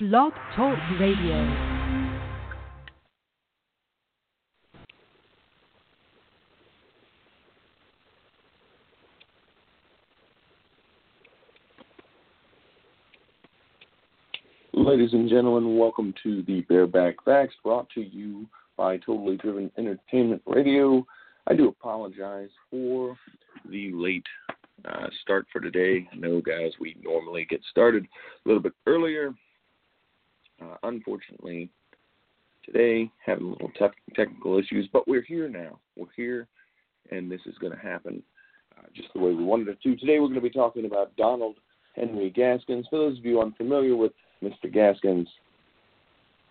Blog Talk Radio. Ladies and gentlemen, welcome to the Bareback Facts brought to you by Totally Driven Entertainment Radio. I do apologize for the late uh, start for today. I know, guys, we normally get started a little bit earlier. Uh, unfortunately, today having a little te- technical issues, but we're here now. We're here, and this is going to happen uh, just the way we wanted it to. Today, we're going to be talking about Donald Henry Gaskins. For those of you unfamiliar with Mr. Gaskins,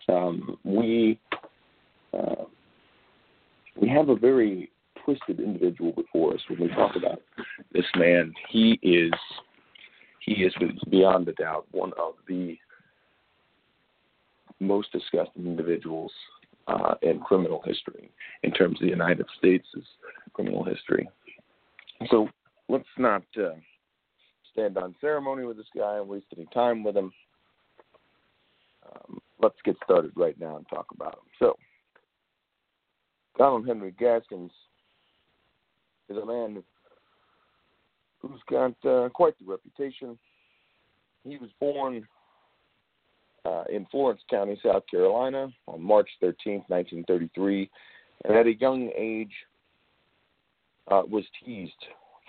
um, we uh, we have a very twisted individual before us when we talk about this man. He is he is beyond a doubt one of the most disgusting individuals uh, in criminal history in terms of the United States' criminal history. So let's not uh, stand on ceremony with this guy and waste any time with him. Um, let's get started right now and talk about him. So, Donald Henry Gaskins is a man who's got uh, quite the reputation. He was born uh, in Florence County, South Carolina, on March 13, 1933, and at a young age uh, was teased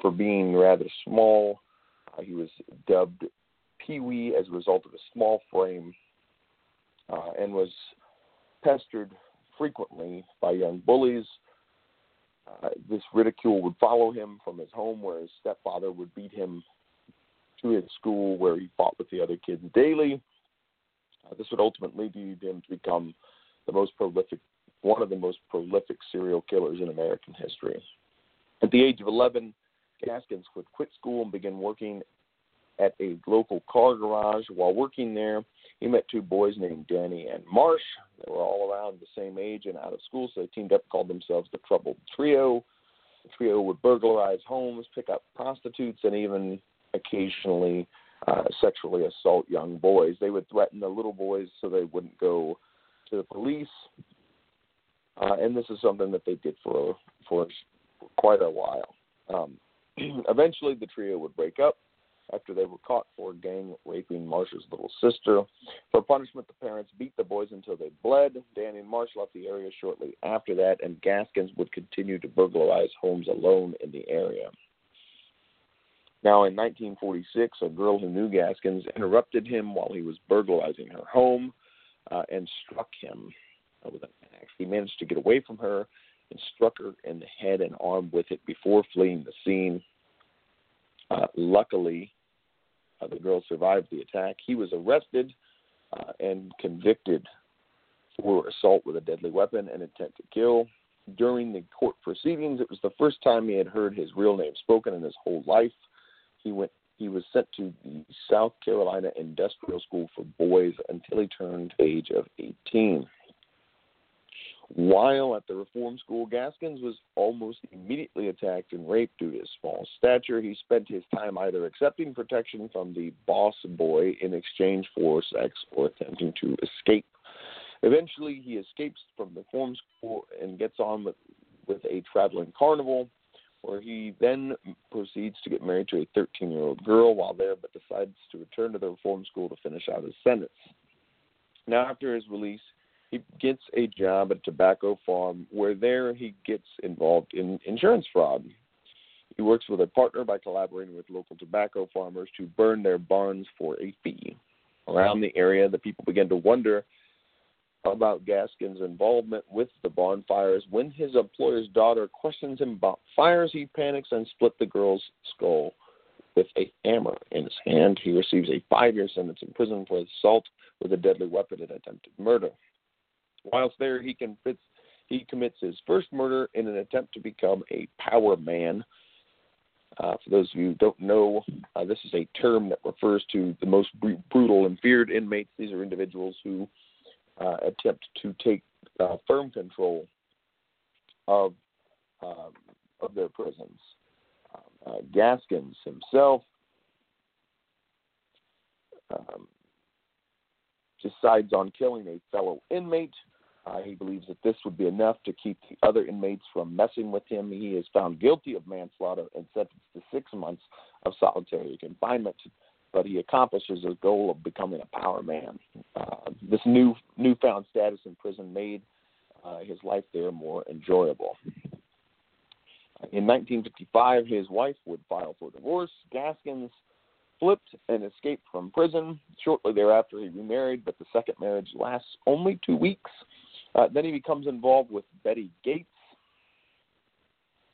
for being rather small. Uh, he was dubbed Pee Wee as a result of a small frame uh, and was pestered frequently by young bullies. Uh, this ridicule would follow him from his home, where his stepfather would beat him, to his school, where he fought with the other kids daily. Uh, this would ultimately lead him to become the most prolific, one of the most prolific serial killers in American history. At the age of 11, Gaskins would quit school and begin working at a local car garage. While working there, he met two boys named Danny and Marsh. They were all around the same age and out of school, so they teamed up, and called themselves the Troubled Trio. The trio would burglarize homes, pick up prostitutes, and even occasionally uh, sexually assault young boys. They would threaten the little boys so they wouldn't go to the police. Uh, and this is something that they did for for quite a while. Um, eventually, the trio would break up after they were caught for gang raping Marsh's little sister. For punishment, the parents beat the boys until they bled. Danny and Marsh left the area shortly after that, and Gaskins would continue to burglarize homes alone in the area. Now, in 1946, a girl who knew Gaskins interrupted him while he was burglarizing her home uh, and struck him with an axe. He managed to get away from her and struck her in the head and arm with it before fleeing the scene. Uh, luckily, uh, the girl survived the attack. He was arrested uh, and convicted for assault with a deadly weapon and intent to kill. During the court proceedings, it was the first time he had heard his real name spoken in his whole life. He went. He was sent to the South Carolina Industrial School for Boys until he turned age of 18. While at the reform school, Gaskins was almost immediately attacked and raped due to his small stature. He spent his time either accepting protection from the boss boy in exchange for sex or attempting to escape. Eventually, he escapes from the reform school and gets on with, with a traveling carnival, where he then proceeds to get married to a 13 year old girl while there, but decides to return to the reform school to finish out his sentence. Now, after his release, he gets a job at a tobacco farm where there he gets involved in insurance fraud. He works with a partner by collaborating with local tobacco farmers to burn their barns for a fee. Around the area, the people begin to wonder about Gaskin's involvement with the bonfires. When his employer's daughter questions him about fires, he panics and split the girl's skull with a hammer in his hand. He receives a five year sentence in prison for assault with a deadly weapon and attempted murder. Whilst there, he, commits, he commits his first murder in an attempt to become a power man. Uh, for those of you who don't know, uh, this is a term that refers to the most br- brutal and feared inmates. These are individuals who uh, attempt to take uh, firm control of um, of their prisons. Uh, Gaskins himself um, decides on killing a fellow inmate. Uh, he believes that this would be enough to keep the other inmates from messing with him. He is found guilty of manslaughter and sentenced to six months of solitary confinement. But he accomplishes his goal of becoming a power man. Uh, this new newfound status in prison made uh, his life there more enjoyable. In 1955, his wife would file for divorce. Gaskins flipped and escaped from prison. Shortly thereafter, he remarried, but the second marriage lasts only two weeks. Uh, then he becomes involved with Betty Gates.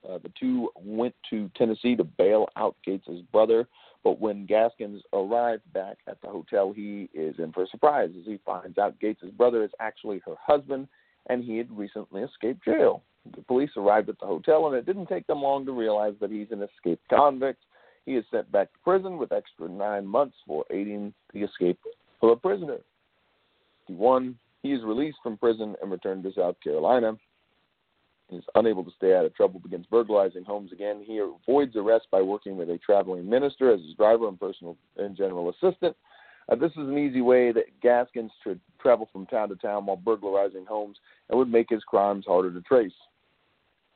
Uh, the two went to Tennessee to bail out Gates's brother, but when Gaskins arrived back at the hotel, he is in for a surprise as he finds out Gates's brother is actually her husband, and he had recently escaped jail. The police arrived at the hotel, and it didn't take them long to realize that he's an escaped convict. He is sent back to prison with extra nine months for aiding the escape of a prisoner. He won. He is released from prison and returned to South Carolina. Is unable to stay out of trouble, begins burglarizing homes again. He avoids arrest by working with a traveling minister as his driver and personal and general assistant. Uh, this is an easy way that Gaskins should travel from town to town while burglarizing homes and would make his crimes harder to trace.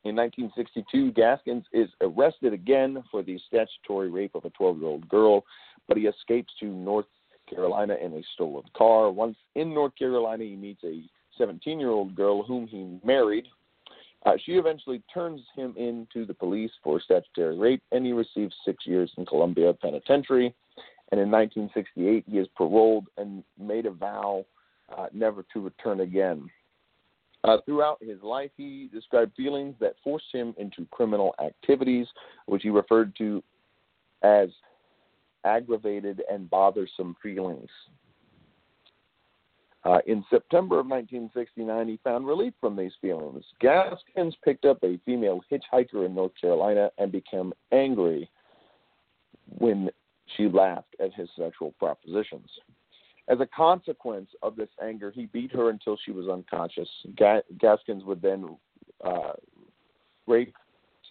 In 1962, Gaskins is arrested again for the statutory rape of a 12 year old girl, but he escapes to North Carolina in a stolen car. Once in North Carolina, he meets a 17 year old girl whom he married. Uh, she eventually turns him in to the police for statutory rape, and he receives six years in Columbia Penitentiary. And in 1968, he is paroled and made a vow uh, never to return again. Uh, throughout his life, he described feelings that forced him into criminal activities, which he referred to as aggravated and bothersome feelings. Uh, in September of 1969, he found relief from these feelings. Gaskins picked up a female hitchhiker in North Carolina and became angry when she laughed at his sexual propositions. As a consequence of this anger, he beat her until she was unconscious. Ga- Gaskins would then uh, rape,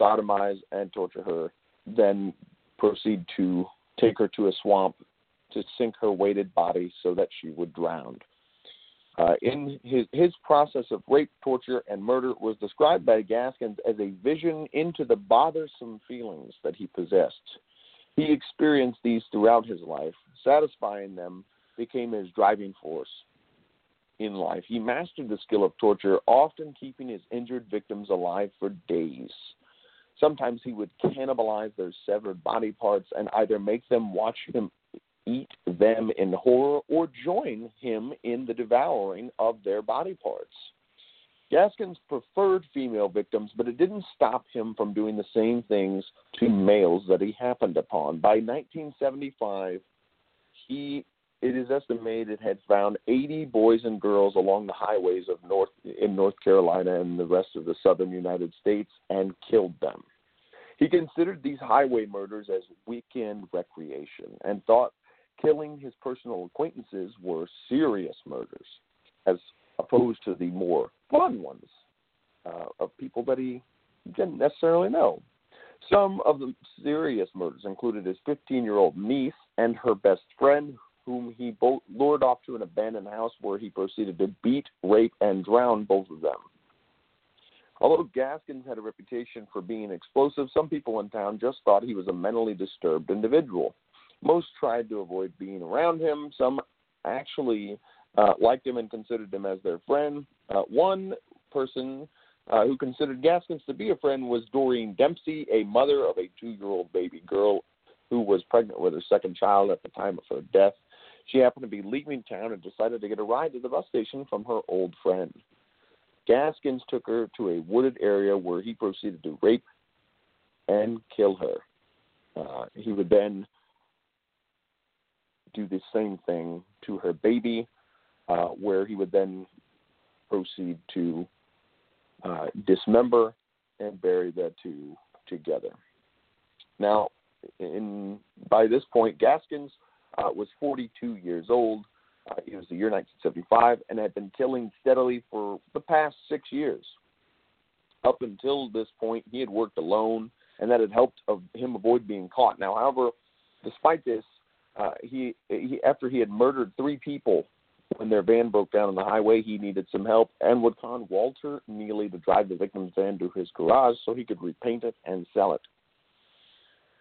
sodomize, and torture her, then proceed to take her to a swamp to sink her weighted body so that she would drown. Uh, in his his process of rape, torture, and murder was described by Gaskins as a vision into the bothersome feelings that he possessed. He experienced these throughout his life, satisfying them became his driving force in life. He mastered the skill of torture, often keeping his injured victims alive for days. Sometimes he would cannibalize their severed body parts and either make them watch him eat them in horror or join him in the devouring of their body parts. Gaskins preferred female victims, but it didn't stop him from doing the same things to males that he happened upon. By 1975, he it is estimated had found 80 boys and girls along the highways of North in North Carolina and the rest of the southern United States and killed them. He considered these highway murders as weekend recreation and thought killing his personal acquaintances were serious murders, as opposed to the more fun ones uh, of people that he didn't necessarily know. Some of the serious murders included his 15 year old niece and her best friend, whom he both lured off to an abandoned house where he proceeded to beat, rape, and drown both of them. Although Gaskins had a reputation for being explosive, some people in town just thought he was a mentally disturbed individual. Most tried to avoid being around him. Some actually uh, liked him and considered him as their friend. Uh, one person uh, who considered Gaskins to be a friend was Doreen Dempsey, a mother of a two year old baby girl who was pregnant with her second child at the time of her death. She happened to be leaving town and decided to get a ride to the bus station from her old friend. Gaskins took her to a wooded area where he proceeded to rape and kill her. Uh, he would then do the same thing to her baby, uh, where he would then proceed to uh, dismember and bury the two together. Now, in by this point, Gaskins uh, was 42 years old. Uh, it was the year 1975 and had been killing steadily for the past six years. Up until this point, he had worked alone, and that had helped him avoid being caught. Now, however, despite this, uh, he, he after he had murdered three people when their van broke down on the highway, he needed some help and would con Walter Neely to drive the victim's van to his garage so he could repaint it and sell it.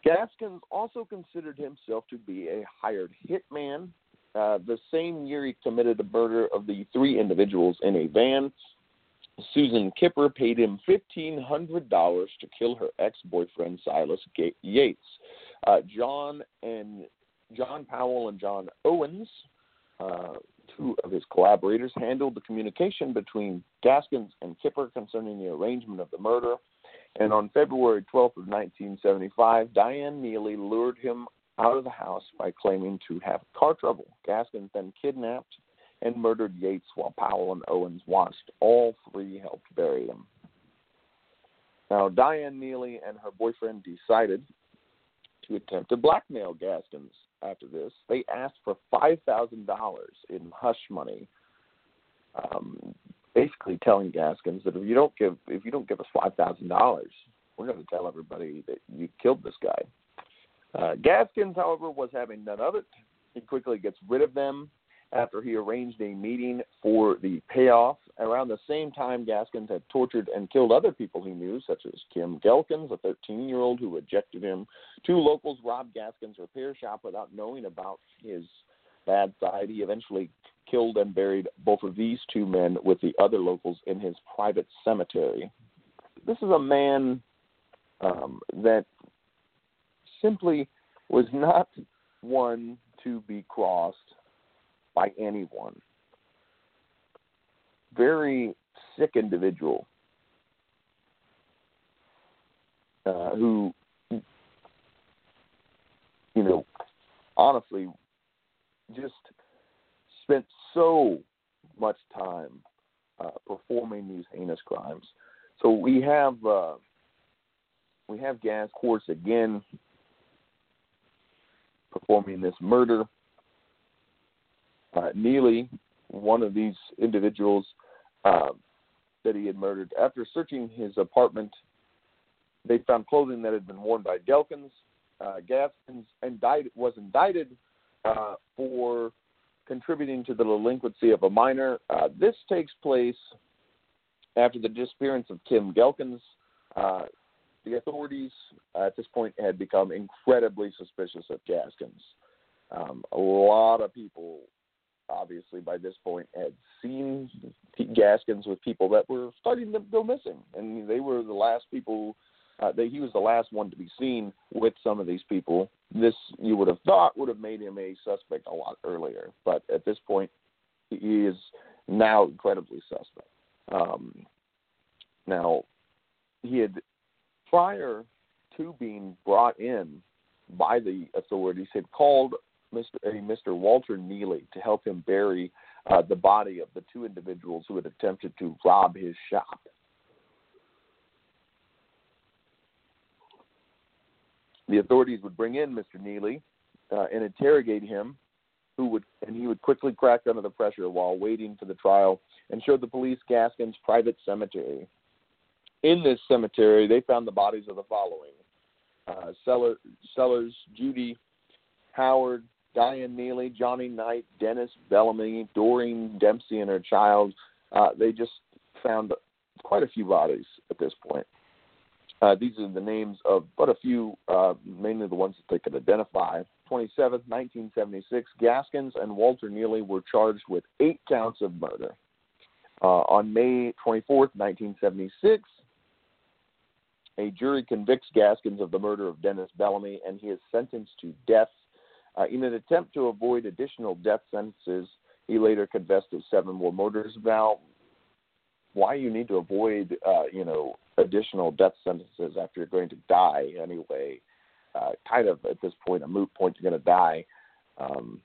Gaskins also considered himself to be a hired hitman. Uh, the same year he committed the murder of the three individuals in a van. Susan Kipper paid him $1,500 to kill her ex-boyfriend Silas Yates. Uh, John and John Powell and John Owens, uh, two of his collaborators, handled the communication between Gaskins and Kipper concerning the arrangement of the murder. And on February 12th of 1975, Diane Neely lured him out of the house by claiming to have car trouble. Gaskins then kidnapped and murdered Yates while Powell and Owens watched. All three helped bury him. Now, Diane Neely and her boyfriend decided to attempt to blackmail Gaskins after this. They asked for $5,000 in hush money um, basically telling Gaskins that if you don't give if you don't give us five thousand dollars, we're going to tell everybody that you killed this guy. Uh, Gaskins, however, was having none of it. He quickly gets rid of them after he arranged a meeting for the payoff. Around the same time, Gaskins had tortured and killed other people he knew, such as Kim Ghelkins, a 13 year old who rejected him. Two locals robbed Gaskins' repair shop without knowing about his bad side. He eventually killed and buried both of these two men with the other locals in his private cemetery. This is a man um, that simply was not one to be crossed by anyone. Very sick individual uh, who, you know, honestly just spent so much time uh, performing these heinous crimes. So we have uh, we have Gaskins again performing this murder. Uh, Neely, one of these individuals uh, that he had murdered, after searching his apartment, they found clothing that had been worn by Ghelkins. Uh, Gaskins indicted, was indicted uh, for contributing to the delinquency of a minor. Uh, this takes place after the disappearance of Tim Ghelkins. Uh, the authorities at this point had become incredibly suspicious of Gaskins. Um, a lot of people, obviously, by this point, had seen Gaskins with people that were starting to go missing, and they were the last people uh, that he was the last one to be seen with some of these people. This you would have thought would have made him a suspect a lot earlier, but at this point, he is now incredibly suspect. Um, now, he had prior to being brought in by the authorities had called Mr. A Mr. Walter Neely to help him bury uh, the body of the two individuals who had attempted to rob his shop. The authorities would bring in Mr. Neely uh, and interrogate him, who would and he would quickly crack under the pressure while waiting for the trial and showed the police Gaskin's private cemetery. In this cemetery, they found the bodies of the following: uh, Sellers, Sellers, Judy, Howard, Diane Neely, Johnny Knight, Dennis Bellamy, Doreen Dempsey, and her child. Uh, they just found quite a few bodies at this point. Uh, these are the names of but a few, uh, mainly the ones that they could identify. 27th, 1976, Gaskins and Walter Neely were charged with eight counts of murder. Uh, on May 24th, 1976, a jury convicts Gaskins of the murder of Dennis Bellamy, and he is sentenced to death. Uh, in an attempt to avoid additional death sentences, he later confessed to seven more murders. Now, why you need to avoid, uh, you know, additional death sentences after you're going to die anyway. uh, kind of at this point a moot point. You're going to die, um,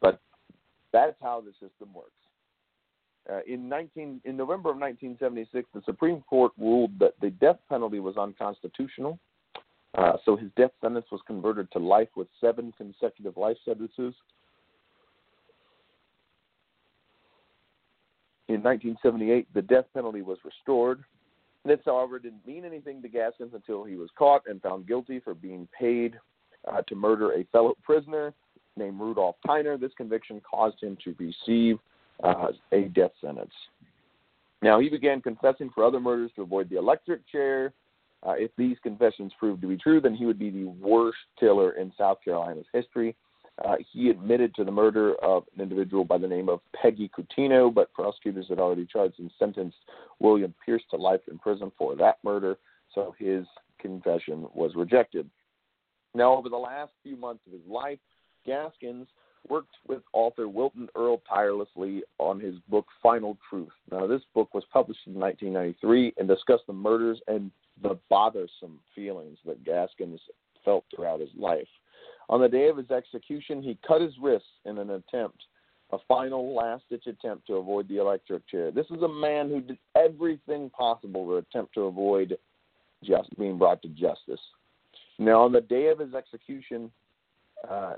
but that's how the system works. Uh, in 19 in November of 1976, the Supreme Court ruled that the death penalty was unconstitutional. Uh, so his death sentence was converted to life with seven consecutive life sentences. In 1978, the death penalty was restored. This, however, didn't mean anything to Gaskins until he was caught and found guilty for being paid uh, to murder a fellow prisoner named Rudolph Tyner. This conviction caused him to receive uh, a death sentence. Now, he began confessing for other murders to avoid the electric chair. Uh, if these confessions proved to be true, then he would be the worst killer in South Carolina's history. Uh, he admitted to the murder of an individual by the name of Peggy Cuttino, but prosecutors had already charged and sentenced William Pierce to life in prison for that murder, so his confession was rejected. Now, over the last few months of his life, Gaskins worked with author Wilton Earle tirelessly on his book Final Truth. Now, this book was published in 1993 and discussed the murders and the bothersome feelings that Gaskins felt throughout his life. On the day of his execution, he cut his wrists in an attempt, a final last ditch attempt to avoid the electric chair. This is a man who did everything possible to attempt to avoid just being brought to justice. Now, on the day of his execution, uh,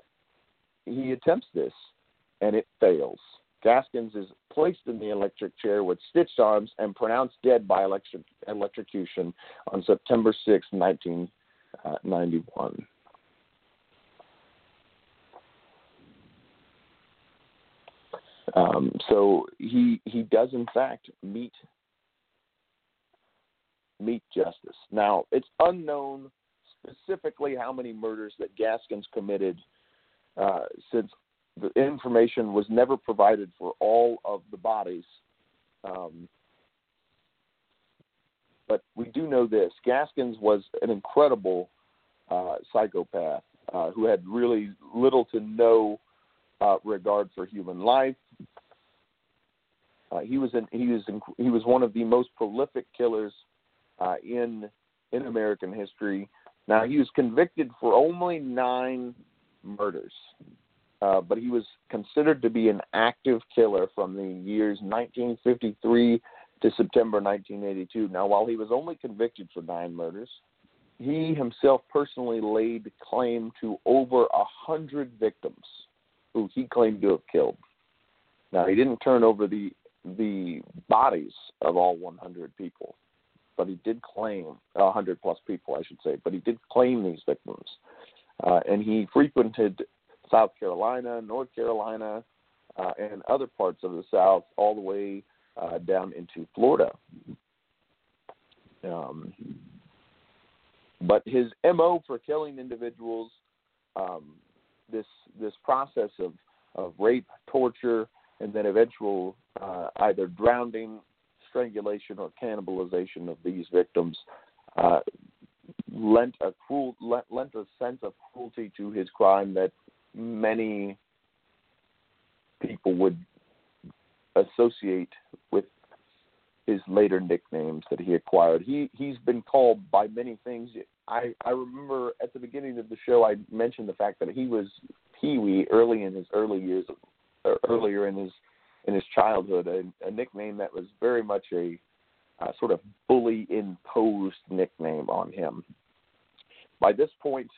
he attempts this, and it fails. Gaskins is placed in the electric chair with stitched arms and pronounced dead by electric, electrocution on September 6, 1991. Um, so he he does in fact meet meet justice. Now it's unknown specifically how many murders that Gaskins committed, uh, since the information was never provided for all of the bodies. Um, but we do know this: Gaskins was an incredible uh, psychopath uh, who had really little to no uh, regard for human life. Uh, he was in, he was in, he was one of the most prolific killers uh, in in American history. Now he was convicted for only nine murders, uh, but he was considered to be an active killer from the years 1953 to September 1982. Now, while he was only convicted for nine murders, he himself personally laid claim to over a hundred victims who he claimed to have killed. Now, he didn't turn over the the bodies of all 100 people, but he did claim 100 plus people, I should say. But he did claim these victims, uh, and he frequented South Carolina, North Carolina, uh, and other parts of the South, all the way uh, down into Florida. Um, but his mo for killing individuals, um, this this process of of rape, torture, and then eventual uh, either drowning, strangulation, or cannibalization of these victims uh, lent a cruel lent, a sense of cruelty to his crime that many people would associate with his later nicknames that he acquired. He he's been called by many things. I I remember at the beginning of the show I mentioned the fact that he was Pee Wee early in his early years, earlier in his in his childhood, a, a nickname that was very much a uh, sort of bully imposed nickname on him. By this point,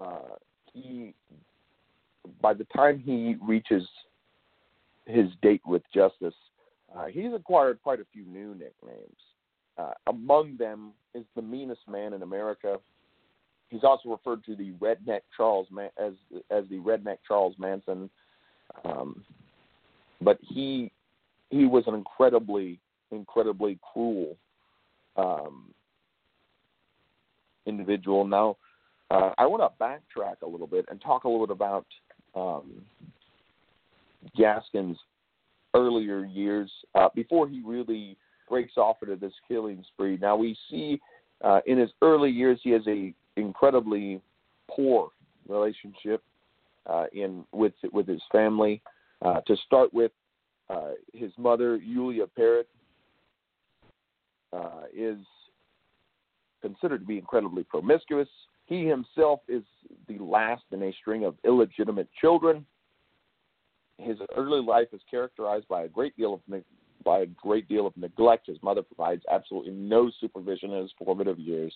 uh, he by the time he reaches his date with justice, uh, he's acquired quite a few new nicknames. Uh, among them is the meanest man in America. He's also referred to the redneck Charles Man- as as the redneck Charles Manson. Um, but he he was an incredibly incredibly cruel um, individual. Now, uh, I want to backtrack a little bit and talk a little bit about um, Gaskin's earlier years uh, before he really breaks off into this killing spree. Now we see uh, in his early years he has a incredibly poor relationship uh, in with with his family. Uh, to start with, uh, his mother, Eulea Parrott, uh, is considered to be incredibly promiscuous. He himself is the last in a string of illegitimate children. His early life is characterized by a great deal of by a great deal of neglect. His mother provides absolutely no supervision in his formative years.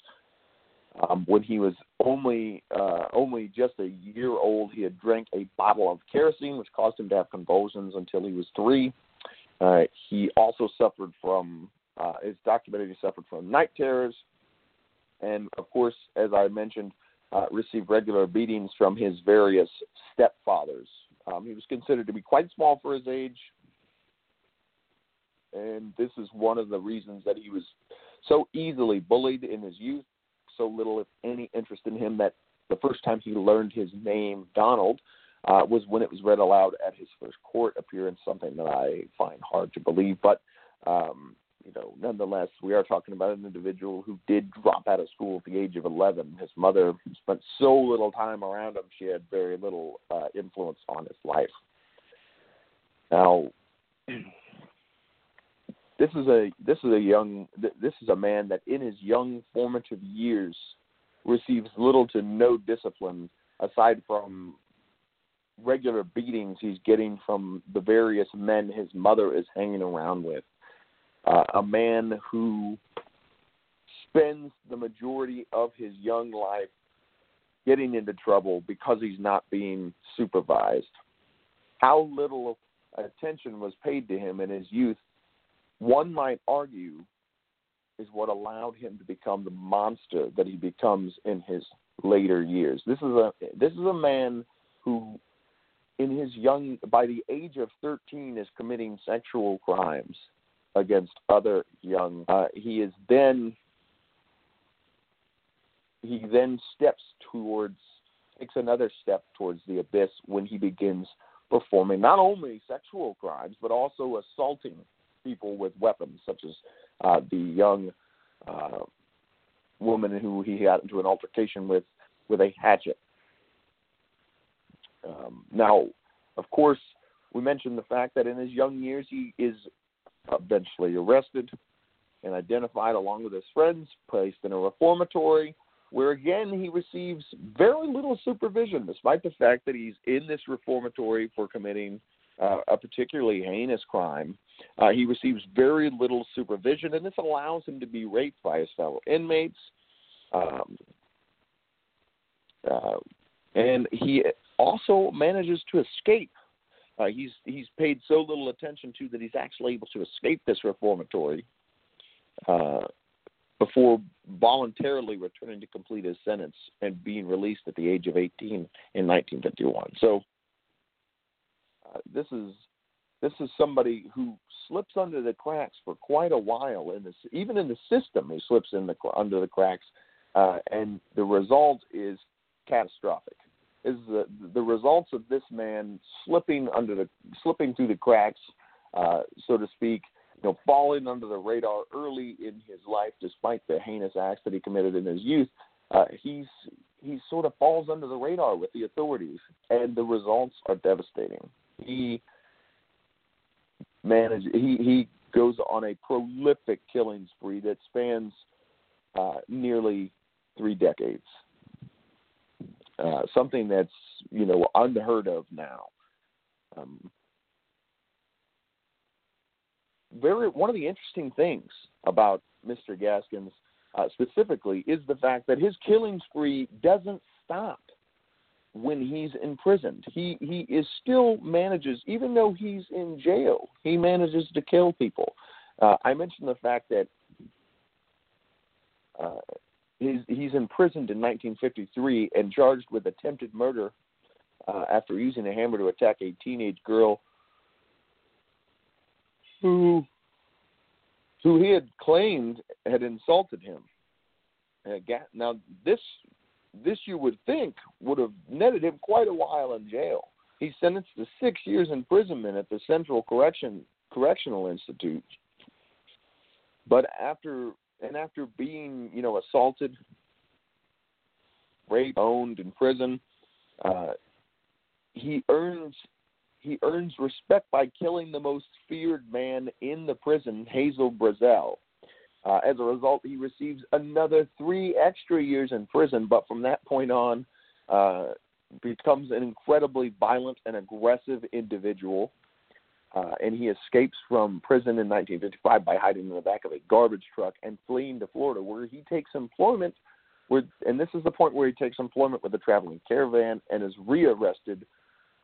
Um, when he was only uh, only just a year old, he had drank a bottle of kerosene, which caused him to have convulsions until he was three. Uh, he also suffered from, uh, documented he suffered from night terrors, and of course, as I mentioned, uh, received regular beatings from his various stepfathers. Um, he was considered to be quite small for his age, and this is one of the reasons that he was so easily bullied in his youth so little, if any, interest in him that the first time he learned his name, Donald, uh, was when it was read aloud at his first court appearance, something that I find hard to believe. But, um, you know, nonetheless, we are talking about an individual who did drop out of school at the age of 11. His mother spent so little time around him, she had very little uh, influence on his life. Now, this is a this is a young this is a man that in his young formative years receives little to no discipline aside from regular beatings he's getting from the various men his mother is hanging around with. Uh, a man who spends the majority of his young life getting into trouble because he's not being supervised. How little attention was paid to him in his youth one might argue is what allowed him to become the monster that he becomes in his later years. This is a this is a man who in his young by the age of 13 is committing sexual crimes against other young uh, he is then he then steps towards takes another step towards the abyss when he begins performing not only sexual crimes but also assaulting people with weapons, such as uh, the young uh, woman who he got into an altercation with with a hatchet. Um, now, of course, we mentioned the fact that in his young years he is eventually arrested and identified along with his friends, placed in a reformatory, where again he receives very little supervision, despite the fact that he's in this reformatory for committing uh, a particularly heinous crime. Uh, he receives very little supervision, and this allows him to be raped by his fellow inmates. Um, uh, and he also manages to escape. Uh, he's he's paid so little attention to that he's actually able to escape this reformatory uh, before voluntarily returning to complete his sentence and being released at the age of 18 in 1951. So uh, this is this is somebody who slips under the cracks for quite a while in this even in the system he slips in the under the cracks uh, and the result is catastrophic is the the results of this man slipping under the slipping through the cracks uh, so to speak you know falling under the radar early in his life despite the heinous acts that he committed in his youth uh, he's he sort of falls under the radar with the authorities and the results are devastating he manages he he goes on a prolific killing spree that spans uh, nearly three decades. Uh, something that's you know unheard of now. Um, very one of the interesting things about Mr. Gaskins uh, specifically is the fact that his killing spree doesn't stop when he's imprisoned. He he is still manages, even though he's in jail, he manages to kill people. Uh, I mentioned the fact that uh, he's he's imprisoned in 1953 and charged with attempted murder uh, after using a hammer to attack a teenage girl who who he had claimed had insulted him. Now this this you would think would have netted him quite a while in jail. He's sentenced to six years imprisonment at the Central Correction Correctional Institute. But after and after being, you know, assaulted, raped, owned in prison, uh, he earns he earns respect by killing the most feared man in the prison, Hazel Brazell. Uh, as a result, he receives another three extra years in prison, but from that point on, uh, becomes an incredibly violent and aggressive individual. Uh, and he escapes from prison in 1955 by hiding in the back of a garbage truck and fleeing to Florida, where he takes employment with, and this is the point where he takes employment with a traveling caravan and is rearrested,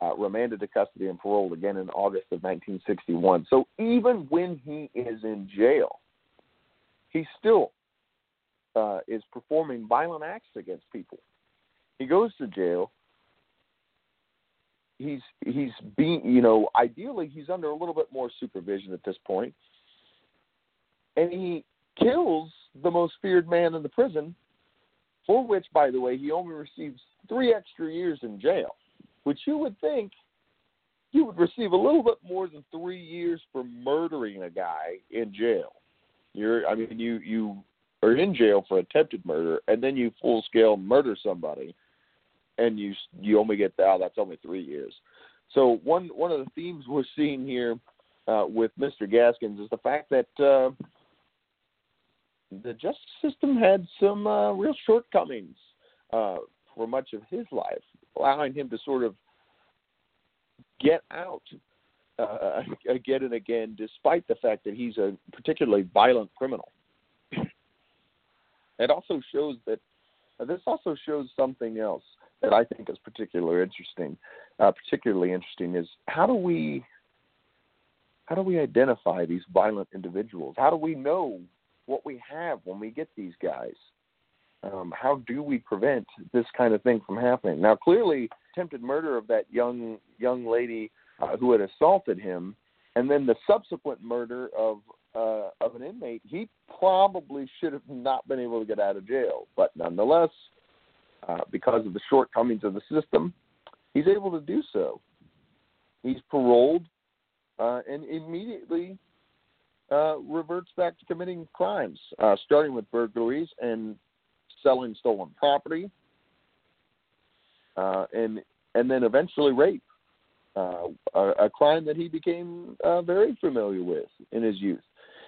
uh, remanded to custody, and paroled again in August of 1961. So even when he is in jail, he still uh, is performing violent acts against people. He goes to jail. He's he's being you know ideally he's under a little bit more supervision at this point, and he kills the most feared man in the prison, for which by the way he only receives three extra years in jail, which you would think you would receive a little bit more than three years for murdering a guy in jail. You're, I mean, you you are in jail for attempted murder, and then you full scale murder somebody, and you you only get oh, that's only three years. So one one of the themes we're seeing here uh, with Mr. Gaskins is the fact that uh, the justice system had some uh, real shortcomings uh, for much of his life, allowing him to sort of get out uh, again and again, despite the fact that he's a particularly violent criminal. it also shows that this also shows something else that I think is particularly interesting. Uh, particularly interesting is how do we how do we identify these violent individuals? How do we know what we have when we get these guys? Um, how do we prevent this kind of thing from happening? Now, clearly, attempted murder of that young young lady uh, who had assaulted him, and then the subsequent murder of uh, of an inmate, he probably should have not been able to get out of jail. But nonetheless, uh, because of the shortcomings of the system, he's able to do so. He's paroled uh, and immediately uh, reverts back to committing crimes, uh, starting with burglaries and selling stolen property, uh, and and then eventually rape uh, a, a crime that he became uh, very familiar with in his youth.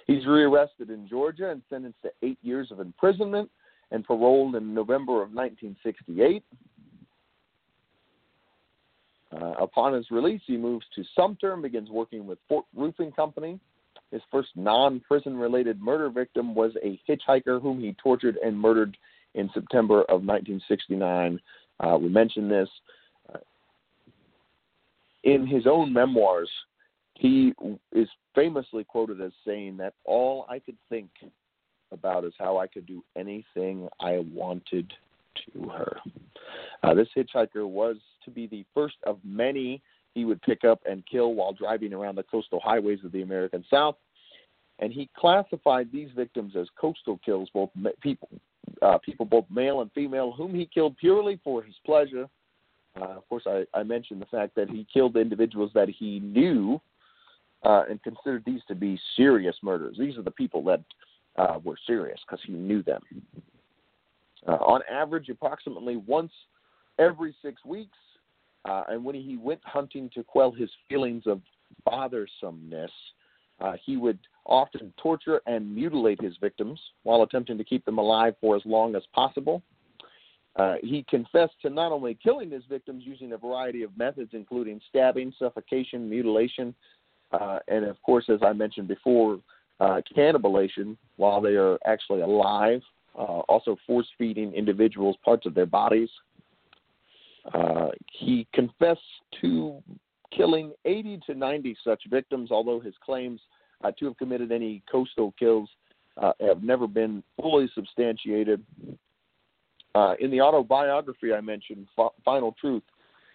He's rearrested in Georgia and sentenced to eight years of imprisonment and paroled in November of 1968. Uh, upon his release, he moves to Sumter and begins working with Fort Roofing Company. His first non prison related murder victim was a hitchhiker whom he tortured and murdered in September of 1969. Uh, we mentioned this in his own memoirs, he is famously quoted as saying that all I could think about is how I could do anything I wanted to her. Uh, this hitchhiker was to be the first of many he would pick up and kill while driving around the coastal highways of the American South. And he classified these victims as coastal kills, both people, uh, people both male and female, whom he killed purely for his pleasure uh, of course, I, I mentioned the fact that he killed individuals that he knew uh, and considered these to be serious murders. These are the people that uh, were serious because he knew them. Uh, on average, approximately once every six weeks, uh, and when he went hunting to quell his feelings of bothersomeness, uh, he would often torture and mutilate his victims while attempting to keep them alive for as long as possible. Uh, he confessed to not only killing his victims using a variety of methods, including stabbing, suffocation, mutilation, uh, and of course, as I mentioned before, uh, cannibalization while they are actually alive, uh, also force feeding individuals parts of their bodies. Uh, he confessed to killing 80 to 90 such victims, although his claims uh, to have committed any coastal kills have never been fully substantiated. Uh, in the autobiography I mentioned, F- Final Truth,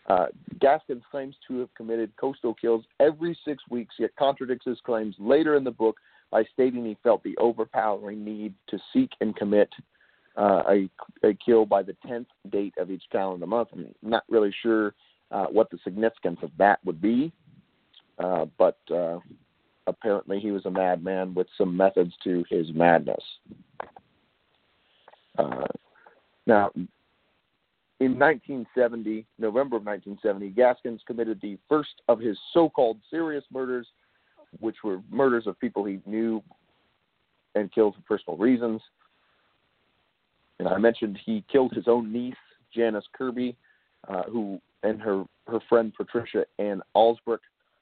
uh, Gaskins claims to have committed coastal kills every six weeks, yet contradicts his claims later in the book by stating he felt the overpowering need to seek and commit uh, a, a kill by the 10th date of each calendar month. I'm not really sure uh, what the significance of that would be, uh, but uh, apparently he was a madman with some methods to his madness. Uh, now, in 1970, November of 1970, Gaskins committed the first of his so called serious murders, which were murders of people he knew and killed for personal reasons. And I mentioned he killed his own niece, Janice Kirby, uh, who and her her friend Patricia Ann Alsbrook,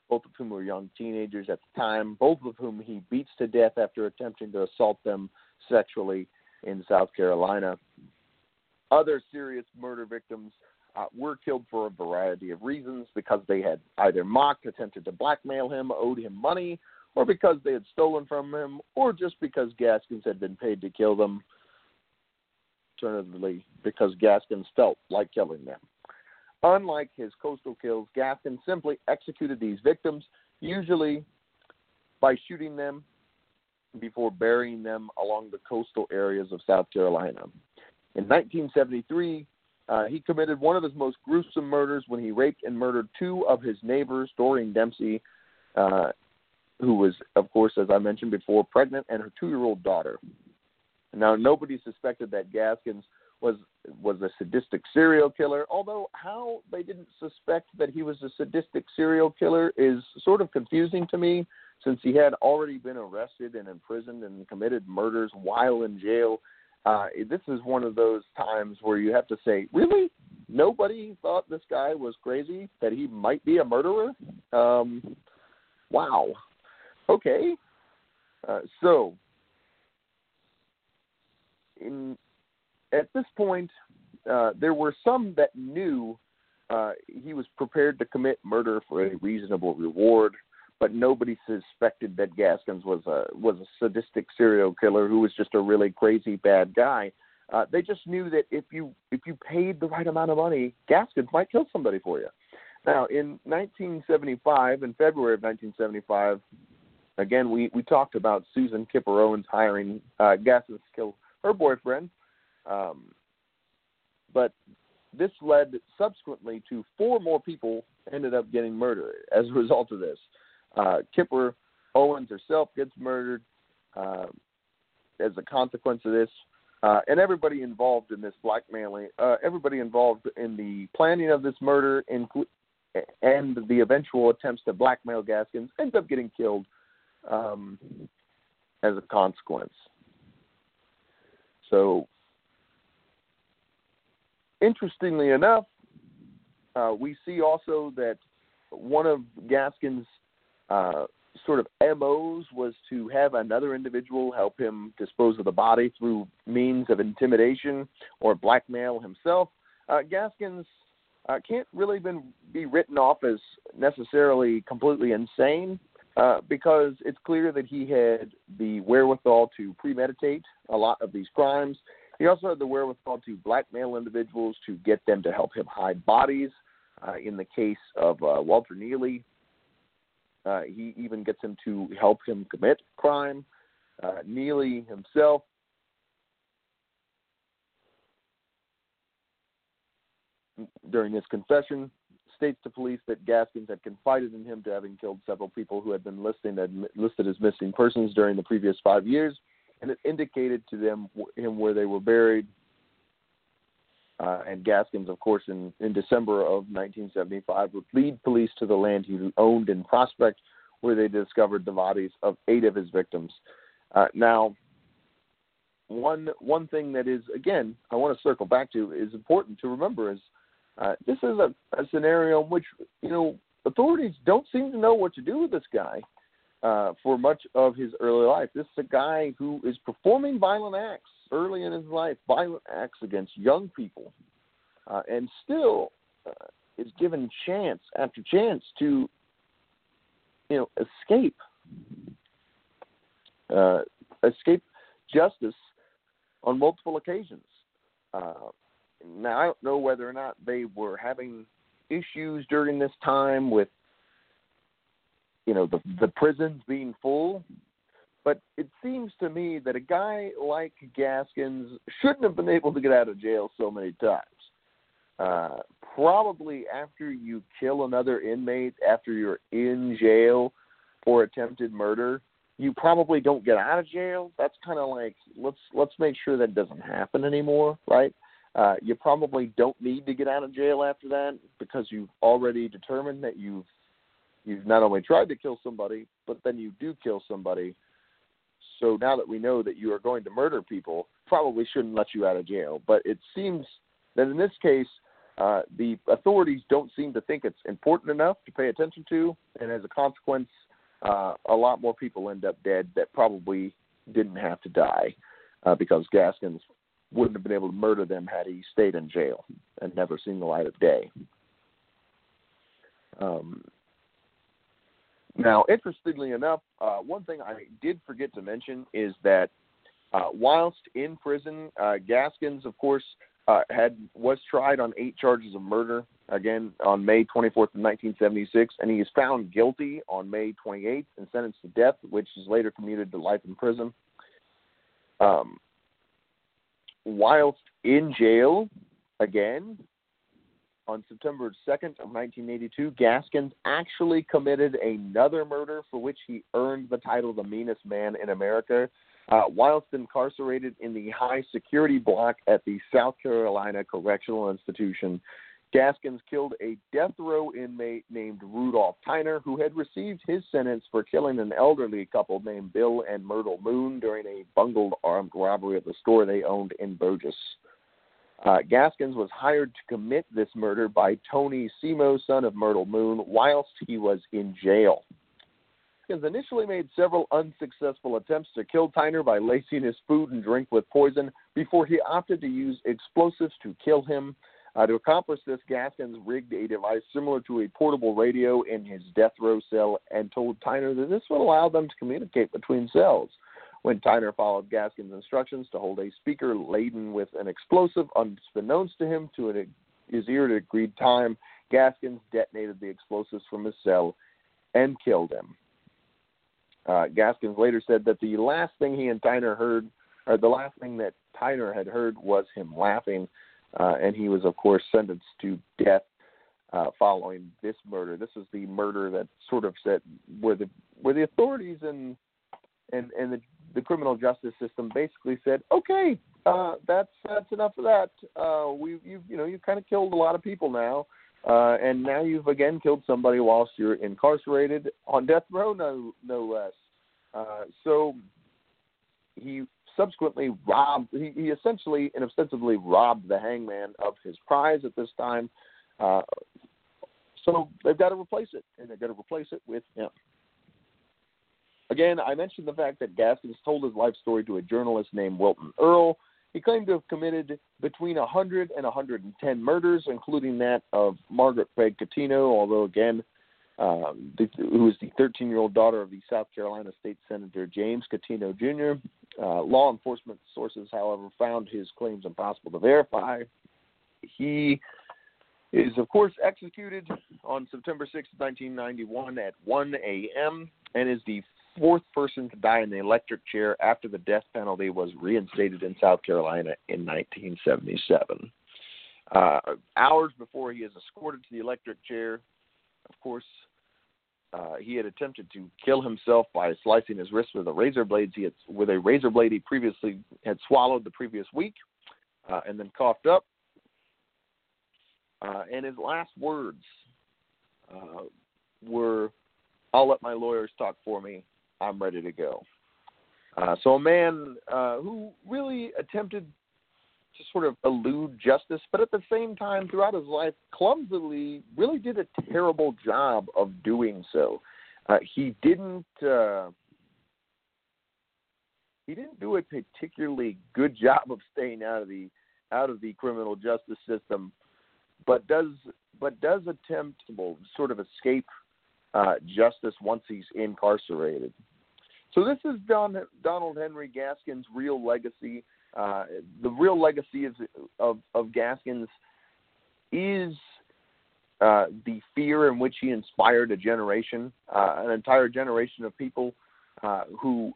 both of whom were young teenagers at the time, both of whom he beats to death after attempting to assault them sexually in South Carolina. Other serious murder victims uh, were killed for a variety of reasons because they had either mocked, attempted to blackmail him, owed him money, or because they had stolen from him, or just because Gaskins had been paid to kill them. Alternatively, because Gaskins felt like killing them. Unlike his coastal kills, Gaskins simply executed these victims, usually by shooting them before burying them along the coastal areas of South Carolina. In 1973, uh, he committed one of his most gruesome murders when he raped and murdered two of his neighbors, Doreen Dempsey, uh, who was, of course, as I mentioned before, pregnant, and her two year old daughter. Now, nobody suspected that Gaskins was was a sadistic serial killer. Although how they didn't suspect that he was a sadistic serial killer is sort of confusing to me, since he had already been arrested and imprisoned and committed murders while in jail. Uh, this is one of those times where you have to say, really, nobody thought this guy was crazy that he might be a murderer. Um, wow. Okay. Uh, so, in at this point, uh, there were some that knew uh, he was prepared to commit murder for a reasonable reward, but nobody suspected that Gaskins was a was a sadistic serial killer who was just a really crazy bad guy. Uh, they just knew that if you if you paid the right amount of money, Gaskins might kill somebody for you. Now, in 1975, in February of 1975, again we we talked about Susan Kipper Owens hiring uh, Gaskins to kill her boyfriend. Um, but this led subsequently to four more people ended up getting murdered as a result of this. Uh, Kipper Owens herself gets murdered uh, as a consequence of this, uh, and everybody involved in this blackmailing, uh, everybody involved in the planning of this murder, inclu- and the eventual attempts to blackmail Gaskins, ends up getting killed um, as a consequence. So interestingly enough, uh, we see also that one of Gaskins' uh, sort of MOs was to have another individual help him dispose of the body through means of intimidation or blackmail himself. Uh, Gaskins uh, can't really been, be written off as necessarily completely insane uh, because it's clear that he had the wherewithal to premeditate a lot of these crimes he also had the wherewithal to blackmail individuals to get them to help him hide bodies. Uh, in the case of uh, Walter Neely, uh, he even gets him to help him commit crime. Uh, Neely himself during his confession states to police that Gaskins had confided in him to having killed several people who had been listed, listed as missing persons during the previous five years and it indicated to them him where they were buried. Uh, and Gaskins, of course, in, in December of 1975, would lead police to the land he owned in Prospect, where they discovered the bodies of eight of his victims. Uh, now, one one thing that is again I want to circle back to is important to remember is uh, this is a, a scenario in which you know authorities don't seem to know what to do with this guy uh, for much of his early life. This is a guy who is performing violent acts early in his life, violent acts against young people, uh, and still uh, is given chance after chance to, you know, escape, uh, escape justice on multiple occasions. Uh, now I don't know whether or not they were having issues during this time with you know the the prisons being full. But it seems to me that a guy like Gaskins shouldn't have been able to get out of jail so many times. Uh, probably after you kill another inmate, after you're in jail for attempted murder, you probably don't get out of jail. That's kind of like let's let's make sure that doesn't happen anymore, right? Uh, you probably don't need to get out of jail after that because you've already determined that you've you've not only tried to kill somebody, but then you do kill somebody. so now that we know that you are going to murder people, probably shouldn't let you out of jail. But it seems that in this case, uh, the authorities don't seem to think it's important enough to pay attention to, and as a consequence, uh, a lot more people end up dead that probably didn't have to die uh, because Gaskins wouldn't have been able to murder them had he stayed in jail and never seen the light of day. Um, now, interestingly enough, uh, one thing I did forget to mention is that uh, whilst in prison, uh, Gaskins, of course, uh, had was tried on eight charges of murder again on May 24th of 1976, and he is found guilty on May 28th and sentenced to death, which is later commuted to life in prison. Um, whilst in jail, again, on September 2nd of 1982, Gaskins actually committed another murder for which he earned the title the meanest man in America. Uh, whilst incarcerated in the high security block at the South Carolina Correctional Institution, Gaskins killed a death row inmate named Rudolph Tyner, who had received his sentence for killing an elderly couple named Bill and Myrtle Moon during a bungled armed robbery of the store they owned in Burgess. Uh, Gaskins was hired to commit this murder by Tony Cimo, son of Myrtle Moon, whilst he was in jail. Gaskins initially made several unsuccessful attempts to kill Tyner by lacing his food and drink with poison before he opted to use explosives to kill him. Uh, to accomplish this, Gaskins rigged a device similar to a portable radio in his death row cell and told Tyner that this would allow them to communicate between cells. When Tyner followed Gaskins' instructions to hold a speaker laden with an explosive unbeknownst to him to an, his ear at agreed time, Gaskins detonated the explosives from his cell and killed him. Uh, Gaskins later said that the last thing he and Tyner heard, or the last thing that Tyner had heard, was him laughing, uh, and he was, of course, sentenced to death uh, following this murder. This is the murder that sort of set where the where the authorities and and and the the criminal justice system basically said, okay, uh, that's that's enough of that. Uh, we you you know you've kind of killed a lot of people now, uh, and now you've again killed somebody whilst you're incarcerated on death row, no no less. Uh, so he subsequently robbed. He, he essentially and ostensibly robbed the hangman of his prize at this time. Uh, so they've got to replace it, and they're going to replace it with him. Again, I mentioned the fact that Gaskins told his life story to a journalist named Wilton Earle. He claimed to have committed between 100 and 110 murders, including that of Margaret Craig Cuttino, although, again, um, the, who is the 13 year old daughter of the South Carolina State Senator James Cuttino Jr. Uh, law enforcement sources, however, found his claims impossible to verify. He is, of course, executed on September 6, 1991 at 1 a.m. and is the fourth person to die in the electric chair after the death penalty was reinstated in South Carolina in 1977. Uh, hours before he is escorted to the electric chair, of course, uh, he had attempted to kill himself by slicing his wrist with a razor blade. He had, with a razor blade he previously had swallowed the previous week, uh, and then coughed up. Uh, and his last words uh, were, "I'll let my lawyers talk for me. I'm ready to go. Uh, so a man uh, who really attempted to sort of elude justice, but at the same time, throughout his life, clumsily really did a terrible job of doing so. Uh, he didn't. Uh, he didn't do a particularly good job of staying out of the out of the criminal justice system, but does but does attempt to sort of escape uh, justice once he's incarcerated. So this is Don, Donald Henry Gaskins' real legacy. Uh, the real legacy of, of, of Gaskins is uh, the fear in which he inspired a generation, uh, an entire generation of people uh, who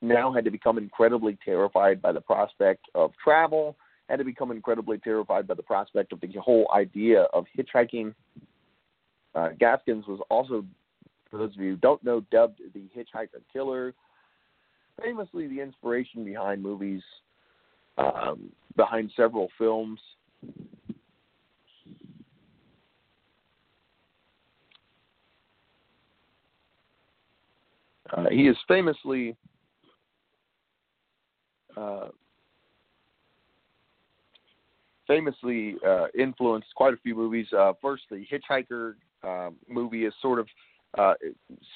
now had to become incredibly terrified by the prospect of travel, had to become incredibly terrified by the prospect of the whole idea of hitchhiking. Uh, Gaskins was also for those of you who don't know, dubbed the Hitchhiker Killer, famously the inspiration behind movies, um, behind several films. Uh, he is famously uh, famously uh, influenced quite a few movies. Uh, first, the Hitchhiker uh, movie is sort of uh,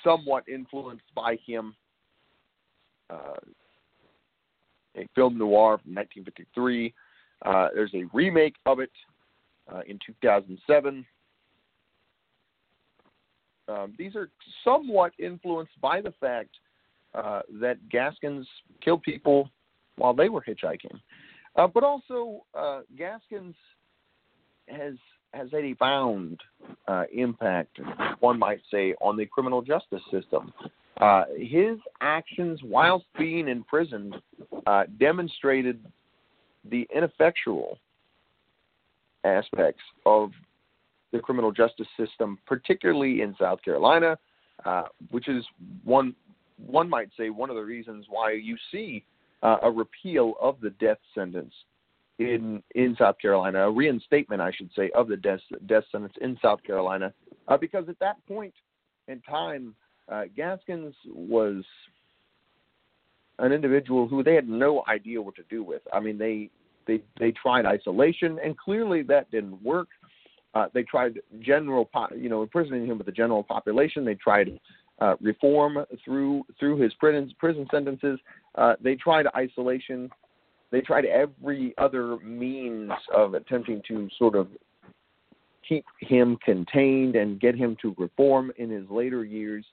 somewhat influenced by him. Uh, a film noir from 1953. Uh, there's a remake of it uh, in 2007. Um, these are somewhat influenced by the fact uh, that Gaskins killed people while they were hitchhiking, but also Gaskins has has a bound uh, impact, one might say, on the criminal justice system. Uh, his actions whilst being imprisoned, uh, demonstrated the ineffectual aspects of the criminal justice system, particularly in South Carolina, uh, which is one one might say one of the reasons why you see uh, a repeal of the death sentence in in South Carolina, a reinstatement, I should say, of the death death sentence in South Carolina, uh, because at that point in time, uh, Gaskins was an individual who they had no idea what to do with. I mean, they they they tried isolation, and clearly that didn't work. Uh, they tried general, po- you know, imprisoning him with the general population. They tried uh, reform through through his prison prison sentences. Uh, they tried isolation. They tried every other means of attempting to sort of keep him contained and get him to reform in his later years,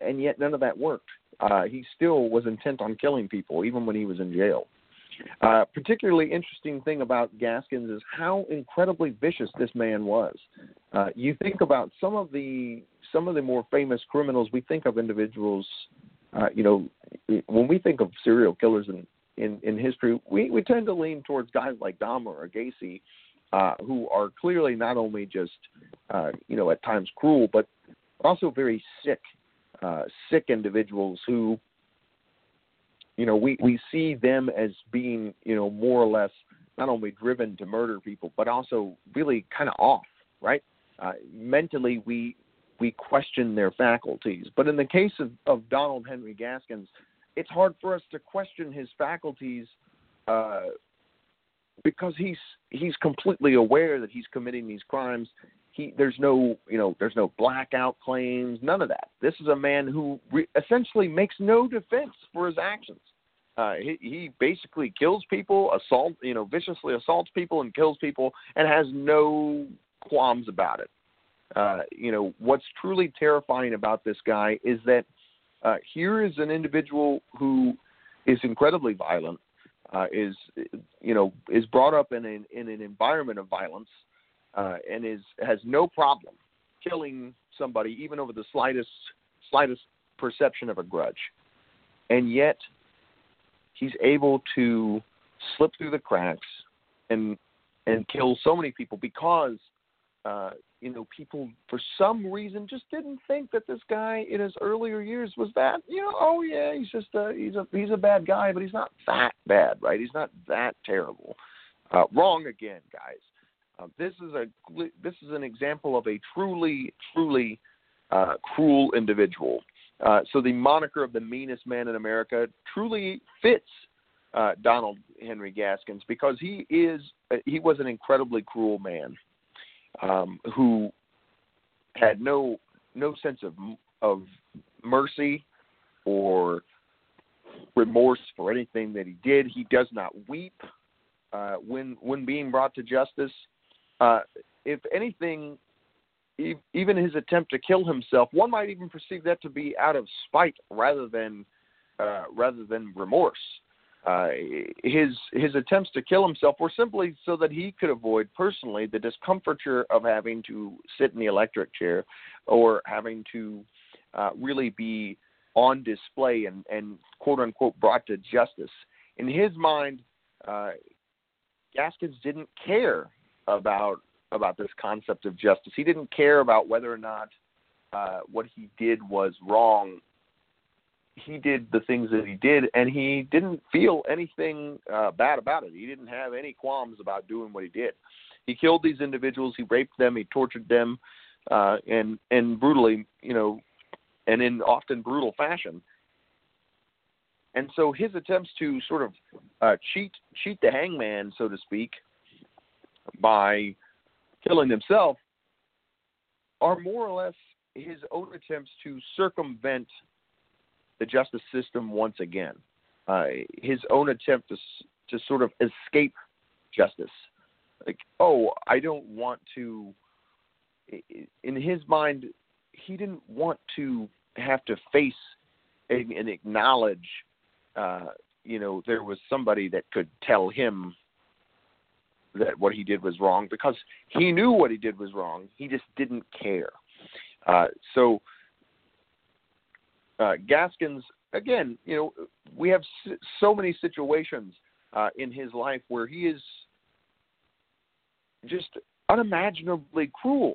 and yet none of that worked. Uh, he still was intent on killing people, even when he was in jail. Uh, particularly interesting thing about Gaskins is how incredibly vicious this man was. Uh, you think about some of the some of the more famous criminals. We think of individuals, uh, you know, when we think of serial killers in in, in history, we, we tend to lean towards guys like Dahmer or Gacy, uh, who are clearly not only just uh, you know at times cruel, but also very sick, uh, sick individuals who you know, we, we see them as being, you know, more or less not only driven to murder people, but also really kind of off, right? Uh, mentally, we we question their faculties. But in the case of, of Donald Henry Gaskins, it's hard for us to question his faculties uh, because he's he's completely aware that he's committing these crimes. He there's no you know there's no blackout claims, none of that. This is a man who re- essentially makes no defense for his actions. Uh, he, he basically kills people, assault, you know, viciously assaults people and kills people, and has no qualms about it. Uh, you know, what's truly terrifying about this guy is that uh, here is an individual who is incredibly violent, uh, is you know, is brought up in an in an environment of violence, uh, and is has no problem killing somebody even over the slightest slightest perception of a grudge, and yet he's able to slip through the cracks and and kill so many people because uh, you know people for some reason just didn't think that this guy in his earlier years was that you know oh yeah he's just a he's a he's a bad guy but he's not that bad right? He's not that terrible. Uh, wrong again guys. Uh, this is a this is an example of a truly truly uh, cruel individual. Uh, so the moniker of the meanest man in America truly fits uh, Donald Henry Gaskins because he is he was an incredibly cruel man um, who had no no sense of of mercy or remorse for anything that he did. He does not weep uh, when when being brought to justice. Uh, if anything, even his attempt to kill himself, one might even perceive that to be out of spite rather than uh, rather than remorse. Uh, his his attempts to kill himself were simply so that he could avoid personally the discomfiture of having to sit in the electric chair or having to uh, really be on display and, and quote unquote brought to justice. In his mind, uh, Gaskins didn't care about about this concept of justice. He didn't care about whether or not uh, what he did was wrong. He did the things that he did, and he didn't feel anything uh, bad about it. He didn't have any qualms about doing what he did. He killed these individuals. He raped them. He tortured them, uh, and and brutally, you know, and in often brutal fashion. And so his attempts to sort of uh, cheat cheat the hangman, so to speak, by killing himself are more or less his own attempts to circumvent the justice system once again. Uh, his own attempt to to sort of escape justice. Like, oh, I don't want to. In his mind, he didn't want to have to face and, and acknowledge, uh, you know, there was somebody that could tell him that what he did was wrong because he knew what he did was wrong. He just didn't care. Uh, so uh, Gaskins, again, you know, we have so many situations uh, in his life where he is just unimaginably cruel.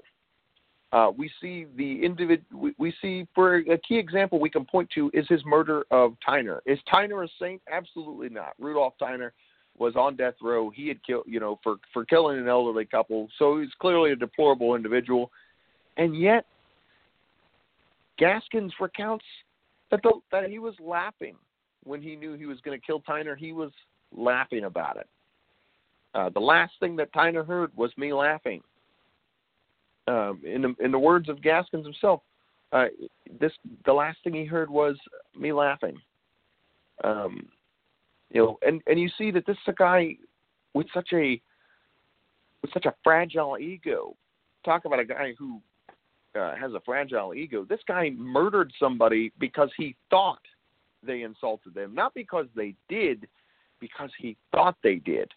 Uh, we see the individ. We, we, see, for a key example, we can point to is his murder of Tyner. Is Tyner a saint? Absolutely not. Rudolph Tyner was on death row. He had killed, you know, for for killing an elderly couple. So he's clearly a deplorable individual, and yet Gaskins recounts that the, that he was laughing when he knew he was going to kill Tyner. He was laughing about it. Uh, the last thing that Tyner heard was me laughing. Um, in the in the words of Gaskins himself, uh, this the last thing he heard was me laughing. Um, you know, and and you see that this is a guy with such a with such a fragile ego. Talk about a guy who uh, has a fragile ego. This guy murdered somebody because he thought they insulted them, not because they did, because he thought they did.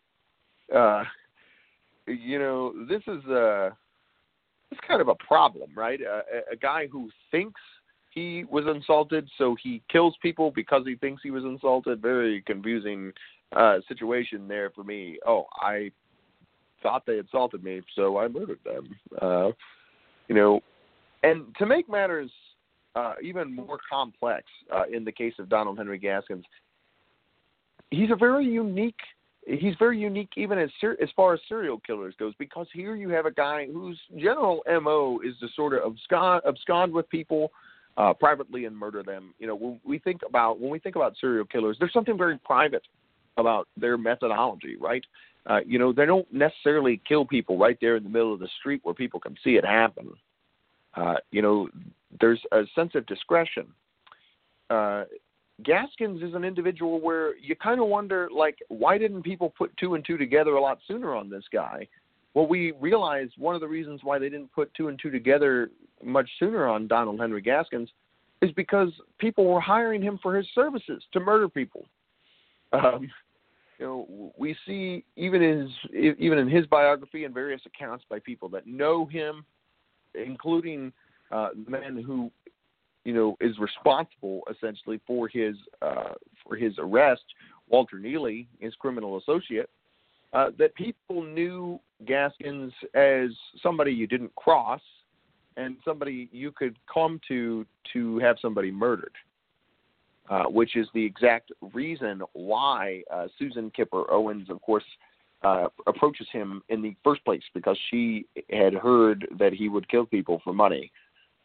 Uh, you know, this is a it's kind of a problem, right? Uh, a, a guy who thinks he was insulted, so he kills people because he thinks he was insulted. Very confusing uh, situation there for me. Oh, I thought they insulted me, so I murdered them. Uh, you know, and to make matters uh, even more complex, uh, in the case of Donald Henry Gaskins, he's a very unique. He's very unique even as ser- as far as serial killers goes because here you have a guy whose general mo is to sort of abscond, abscond with people uh, privately and murder them. You know, when we think about when we think about serial killers, there's something very private about their methodology, right? Uh, you know, they don't necessarily kill people right there in the middle of the street where people can see it happen. Uh, you know, there's a sense of discretion. Uh, Gaskins is an individual where you kind of wonder, like, why didn't people put two and two together a lot sooner on this guy? Well, we realized one of the reasons why they didn't put two and two together much sooner on Donald Henry Gaskins is because people were hiring him for his services to murder people. Um, you know, we see even in his even in his biography and various accounts by people that know him, including uh, the man who, you know, is responsible essentially for his uh, for his arrest, Walter Neely, his criminal associate. Uh, that people knew Gaskins as somebody you didn't cross, and somebody you could come to to have somebody murdered. Uh, which is the exact reason why uh, Susan Kipper Owens, of course, uh, approaches him in the first place because she had heard that he would kill people for money.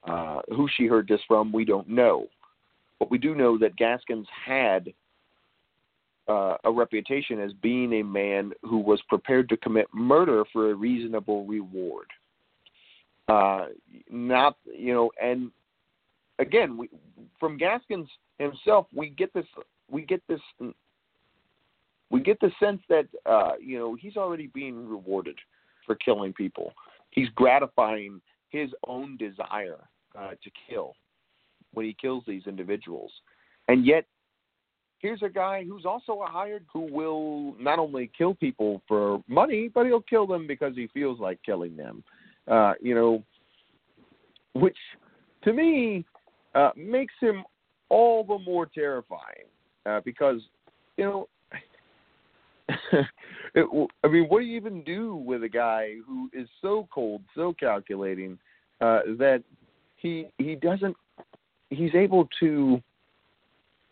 Uh, who she heard this from, we don't know. But we do know that Gaskins had uh, a reputation as being a man who was prepared to commit murder for a reasonable reward. Uh, not, you know, and again, we, from Gaskins himself, we get this, we get this, we get the sense that uh, you know he's already being rewarded for killing people. He's gratifying his own desire uh, to kill when he kills these individuals, and yet here's a guy who's also a hired who will not only kill people for money, but he'll kill them because he feels like killing them. Uh, you know, which to me uh, makes him all the more terrifying uh, because you know. it, I mean, what do you even do with a guy who is so cold, so calculating uh, that he he doesn't he's able to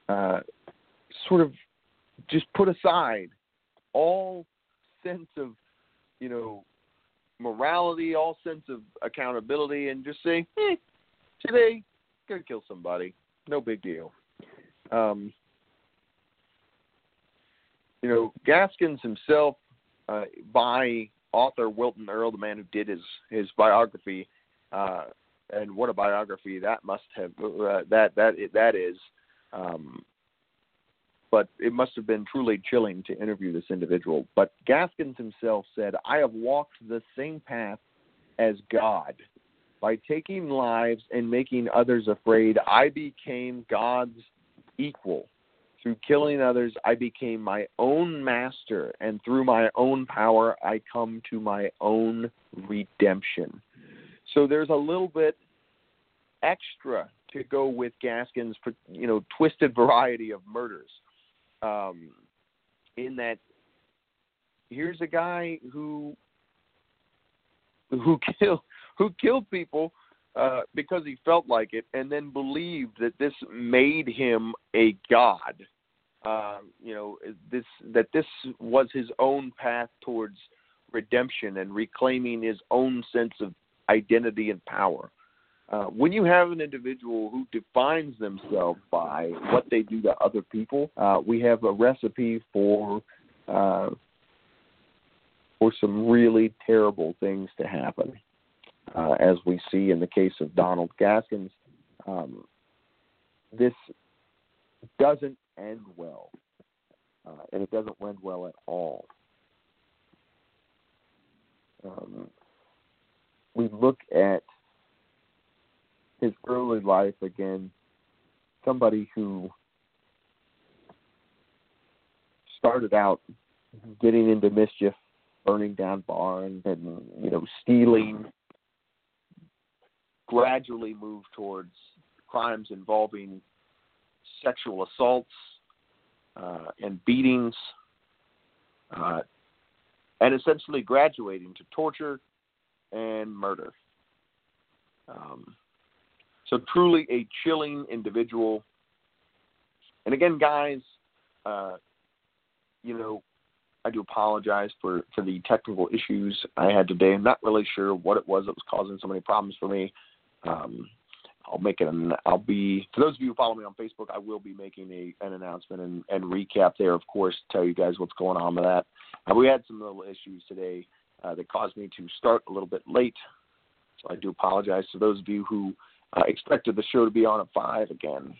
uh, sort of just put aside all sense of you know morality, all sense of accountability, and just say, "Hey, today gonna kill somebody, no big deal." Um, you know, Gaskins himself, uh, by author Wilton Earle, the man who did his his biography, uh, and what a biography that must have uh, that that that is. Um, but it must have been truly chilling to interview this individual. But Gaskins himself said, "I have walked the same path as God." By taking lives and making others afraid, I became God's equal. Through killing others, I became my own master, and through my own power, I come to my own redemption. So there's a little bit extra to go with Gaskins', you know, twisted variety of murders. Um, in that, here's a guy who who killed who killed people uh, because he felt like it, and then believed that this made him a god. Uh, you know, this that this was his own path towards redemption and reclaiming his own sense of identity and power. Uh, when you have an individual who defines themselves by what they do to other people, uh, we have a recipe for uh, for some really terrible things to happen uh, as we see in the case of Donald Gaskins. Um, this doesn't end well, uh, and it doesn't end well at all. Um, we look at his early life again, somebody who started out getting into mischief, burning down barns, and you know stealing gradually move towards crimes involving sexual assaults uh, and beatings, uh, and essentially graduating to torture and murder. Um, so, truly a chilling individual. And again, guys, uh, you know, I do apologize for, for the technical issues I had today. I'm not really sure what it was that was causing so many problems for me. Um, I'll make it. An, I'll be for those of you who follow me on Facebook. I will be making a an announcement and, and recap there. Of course, tell you guys what's going on with that. Uh, we had some little issues today uh, that caused me to start a little bit late, so I do apologize to those of you who uh, expected the show to be on at five again.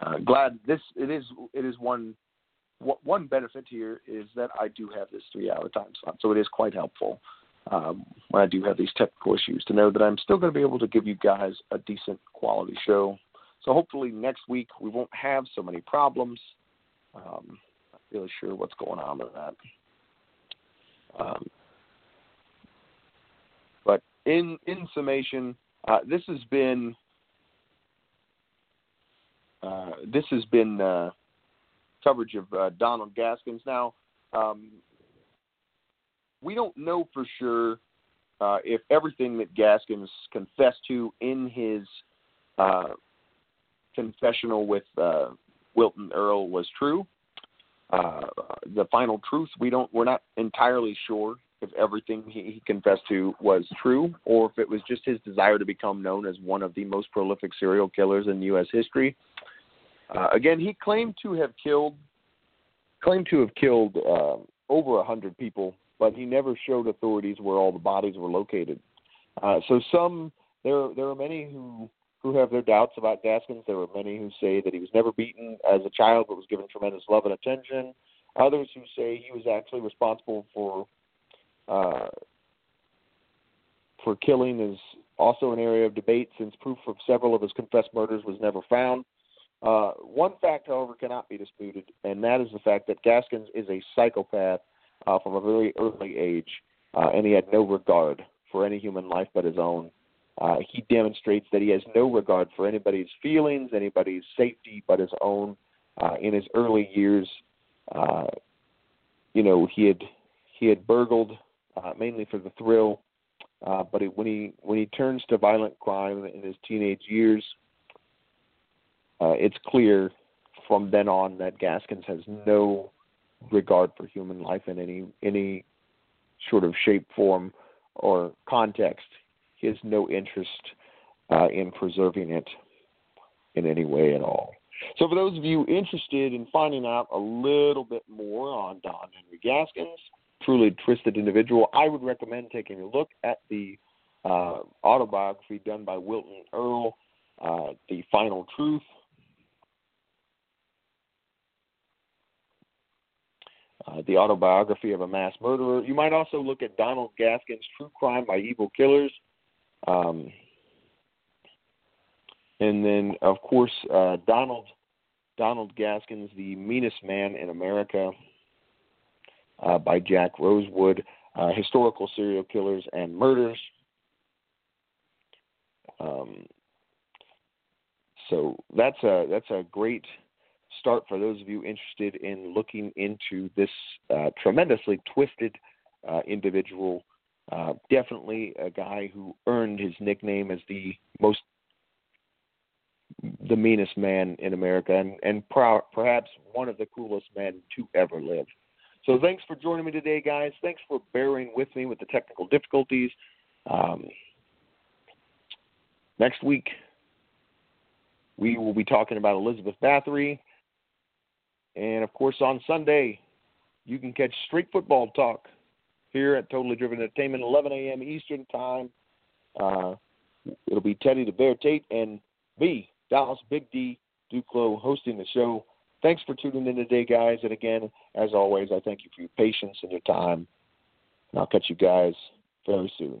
Uh, glad this it is it is one one benefit here is that I do have this three hour time slot, so it is quite helpful um, when I do have these technical issues to know that I'm still going to be able to give you guys a decent quality show. So hopefully next week we won't have so many problems. Um, not really sure what's going on with that. Um, but in in summation, uh, this has been uh, this has been uh, coverage of uh, Donald Gaskins. Now, um, we don't know for sure uh, if everything that Gaskins confessed to in his uh, confessional with uh, Wilton Earle was true. Uh, the final truth, we don't, we're not entirely sure if everything he, he confessed to was true, or if it was just his desire to become known as one of the most prolific serial killers in U.S. history. Uh, again, he claimed to have killed, claimed to have killed uh, over a hundred people but he never showed authorities where all the bodies were located. Uh, so some there there are many who who have their doubts about Gaskins. There are many who say that he was never beaten as a child, but was given tremendous love and attention. Others who say he was actually responsible for uh, for killing is also an area of debate, since proof of several of his confessed murders was never found. Uh, one fact, however, cannot be disputed, and that is the fact that Gaskins is a psychopath uh, from a very early age, uh, and he had no regard for any human life but his own. Uh, he demonstrates that he has no regard for anybody's feelings, anybody's safety but his own. Uh, in his early years, uh, you know, he had he had burgled uh, mainly for the thrill, uh, but it, when he when he turns to violent crime in his teenage years, uh, it's clear from then on that Gaskins has no regard for human life in any any sort of shape, form, or context. He has no interest uh, in preserving it in any way at all. So, for those of you interested in finding out a little bit more on Don Henry Gaskins, truly twisted individual. I would recommend taking a look at the uh, autobiography done by Wilton Earle, uh, The Final Truth. Uh, the autobiography of a mass murderer. You might also look at Donald Gaskins' True Crime by Evil Killers. Um, and then, of course, uh, Donald Donald Gaskins' The Meanest Man in America uh, by Jack Rosewood, uh, Historical Serial Killers and Murders. Um, so that's a that's a great start for those of you interested in looking into this uh, tremendously twisted uh, individual. Uh, definitely a guy who earned his nickname as the most the meanest man in America and, and perhaps one of the coolest men to ever live. So thanks for joining me today, guys. Thanks for bearing with me with the technical difficulties. Um, next week, we will be talking about Elizabeth Bathory. And of course, on Sunday, you can catch Street Football Talk here at Totally Driven Entertainment, 11 a.m. Eastern Time. Uh, it'll be Teddy the Bear Tate and me, Daileas Big D Duclo, hosting the show. Thanks for tuning in today, guys. And again, as always, I thank you for your patience and your time. And I'll catch you guys very soon.